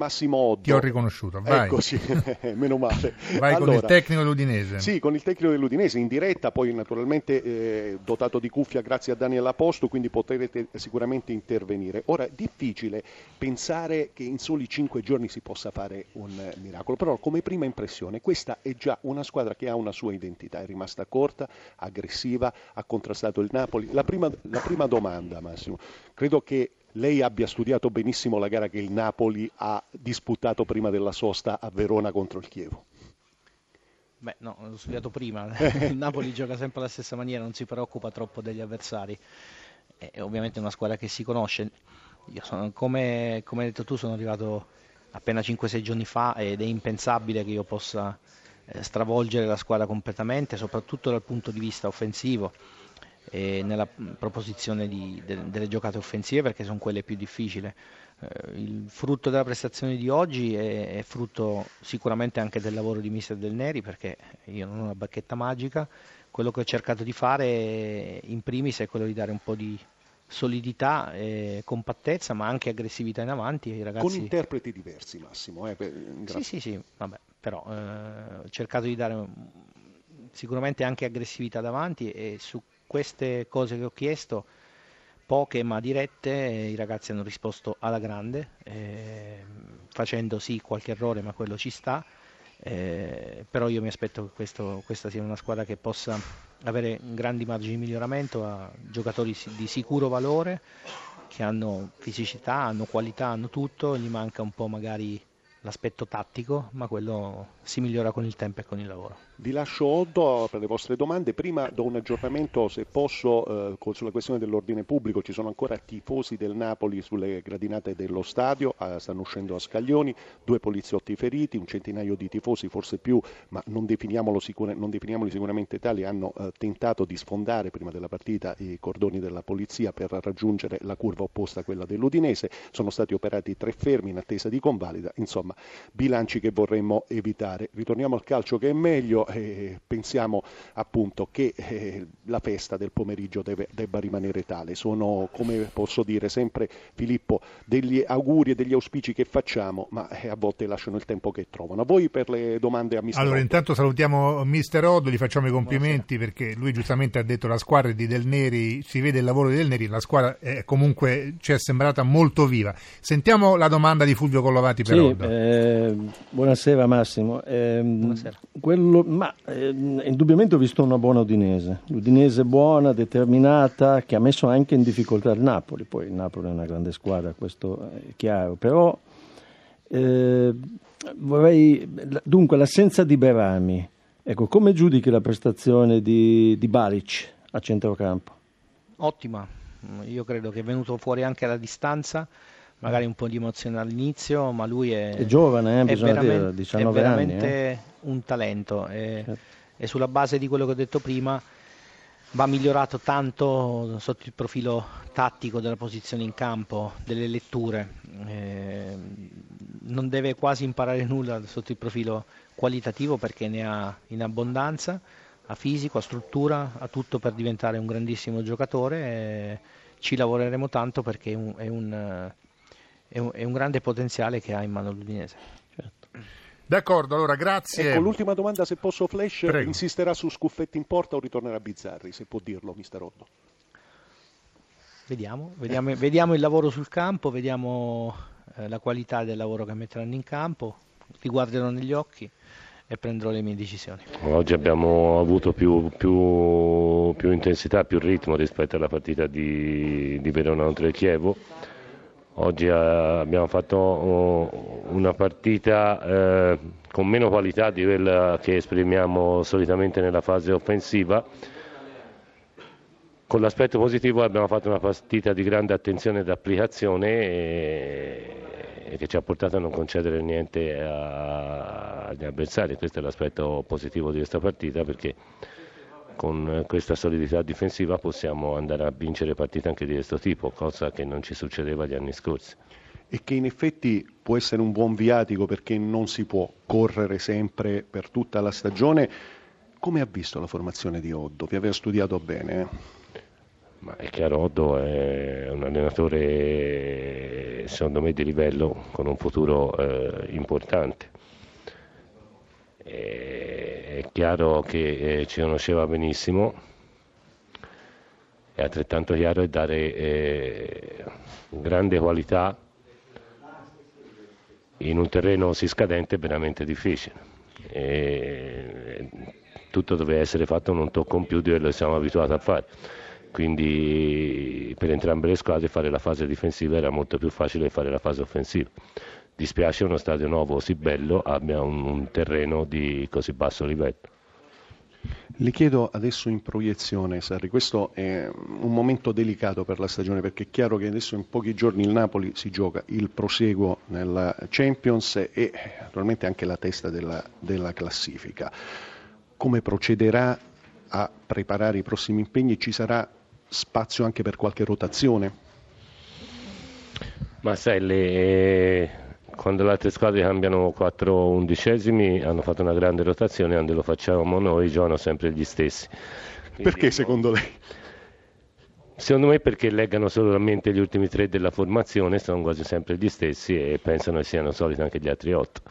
Massimo Oddo. Ti ho riconosciuto, vai. Eccoci, meno male. Vai allora, con il tecnico dell'Udinese. Sì, con il tecnico dell'Udinese in diretta, poi naturalmente eh, dotato di cuffia grazie a Daniel Aposto, quindi potrete sicuramente intervenire. Ora, difficile pensare che in soli cinque giorni si possa fare un miracolo, però come prima impressione questa è già una squadra che ha una sua identità, è rimasta corta, aggressiva, ha contrastato il Napoli. La prima, la prima domanda, Massimo, credo che lei abbia studiato benissimo la gara che il Napoli ha disputato prima della sosta a Verona contro il Chievo. Beh, no, l'ho studiato prima. il Napoli gioca sempre alla stessa maniera, non si preoccupa troppo degli avversari. È ovviamente una squadra che si conosce. Sono, come, come, hai detto tu, sono arrivato appena 5-6 giorni fa ed è impensabile che io possa eh, stravolgere la squadra completamente, soprattutto dal punto di vista offensivo nella proposizione di, de, delle giocate offensive perché sono quelle più difficili. Eh, il frutto della prestazione di oggi è, è, frutto sicuramente anche del lavoro di Mister Del Neri perché io non ho una bacchetta magica, quello che ho cercato di fare in primis è quello di dare un po' di solidità e compattezza ma anche aggressività in avanti ragazzi. Con interpreti diversi Massimo. Eh, per... Sì, sì, sì, vabbè, però eh, ho cercato di dare sicuramente anche aggressività davanti e su queste cose che ho chiesto, poche ma dirette, i ragazzi hanno risposto alla grande, eh, facendo sì qualche errore, ma quello ci sta. Eh, però io mi aspetto che questo, questa sia una squadra che possa avere grandi margini di miglioramento, a giocatori di sicuro valore, che hanno fisicità, hanno qualità, hanno tutto, gli manca un po' magari l'aspetto tattico, ma quello si migliora con il tempo e con il lavoro. Vi lascio Oddo per le vostre domande. Prima do un aggiornamento, se posso, eh, sulla questione dell'ordine pubblico. Ci sono ancora tifosi del Napoli sulle gradinate dello stadio, eh, stanno uscendo a scaglioni, due poliziotti feriti, un centinaio di tifosi, forse più, ma non, sicura, non definiamoli sicuramente tali, hanno eh, tentato di sfondare prima della partita i cordoni della polizia per raggiungere la curva opposta a quella dell'Udinese. Sono stati operati tre fermi in attesa di convalida, insomma, bilanci che vorremmo evitare. Ritorniamo al calcio che è meglio eh, pensiamo appunto che eh, la festa del pomeriggio deve, debba rimanere tale. Sono, come posso dire, sempre Filippo, degli auguri e degli auspici che facciamo, ma eh, a volte lasciano il tempo che trovano. A voi per le domande a Mister Allora, Oddo. intanto salutiamo Mister Oddo, gli facciamo i complimenti Buonasera. perché lui giustamente ha detto la squadra di Del Neri, si vede il lavoro di Del Neri, la squadra è, comunque ci è sembrata molto viva. Sentiamo la domanda di Fulvio Collovati per sì, Oddo. Eh, buonasera Massimo. Eh, buonasera. Quello, ma eh, indubbiamente ho visto una buona Udinese, l'Udinese buona, determinata, che ha messo anche in difficoltà il Napoli, poi il Napoli è una grande squadra, questo è chiaro, però eh, vorrei, dunque l'assenza di Berami, ecco, come giudichi la prestazione di, di Balic a centrocampo? Ottima, io credo che è venuto fuori anche alla distanza, magari un po' di emozione all'inizio, ma lui è, è giovane, eh, è dire, 19 è veramente anni, eh. un talento e, certo. e, sulla base di quello che ho detto prima va migliorato tanto sotto il profilo tattico della posizione in campo, delle letture, eh, non deve quasi imparare nulla sotto il profilo qualitativo perché ne ha in abbondanza, ha fisico, ha struttura, ha tutto per diventare un grandissimo giocatore. ci lavoreremo tanto perché è un, è un è un, è un grande potenziale che ha in mano l'Udinese. Certo. D'accordo, allora grazie. Ecco, l'ultima domanda, se posso, Flash, Prego. insisterà su Scuffetti in porta o ritornerà Bizzarri, se può dirlo, mister Otto? Vediamo, vediamo, vediamo il lavoro sul campo, vediamo eh, la qualità del lavoro che metteranno in campo, li guarderò negli occhi e prenderò le mie decisioni. Oggi abbiamo avuto più, più, più intensità, più ritmo rispetto alla partita di, di Verona contro il Chievo Oggi eh, abbiamo fatto oh, una partita eh, con meno qualità di quella che esprimiamo solitamente nella fase offensiva. Con l'aspetto positivo abbiamo fatto una partita di grande attenzione ed applicazione e, e che ci ha portato a non concedere niente agli avversari. Questo è l'aspetto positivo di questa partita perché con questa solidità difensiva possiamo andare a vincere partite anche di questo tipo, cosa che non ci succedeva gli anni scorsi. E che in effetti può essere un buon viatico perché non si può correre sempre per tutta la stagione. Come ha visto la formazione di Oddo? Vi aveva studiato bene? Eh? Ma è chiaro, Oddo è un allenatore secondo me di livello con un futuro eh, importante. E è chiaro che eh, ci conosceva benissimo, è altrettanto chiaro è dare eh, grande qualità in un terreno così scadente è veramente difficile. E tutto deve essere fatto un tocco in più di quello che siamo abituati a fare quindi per entrambe le squadre fare la fase difensiva era molto più facile che fare la fase offensiva. Dispiace uno stadio nuovo così bello abbia un, un terreno di così basso livello. Le chiedo adesso in proiezione, Sarri, questo è un momento delicato per la stagione perché è chiaro che adesso in pochi giorni il Napoli si gioca il proseguo nella Champions e naturalmente anche la testa della, della classifica. Come procederà a preparare i prossimi impegni? Ci sarà spazio anche per qualche rotazione? Ma sai, le, quando le altre squadre cambiano 4 undicesimi hanno fatto una grande rotazione, quando lo facciamo noi giocano sempre gli stessi. Quindi perché secondo lei? Secondo me perché leggano solamente gli ultimi tre della formazione, sono quasi sempre gli stessi e pensano che siano soliti anche gli altri otto.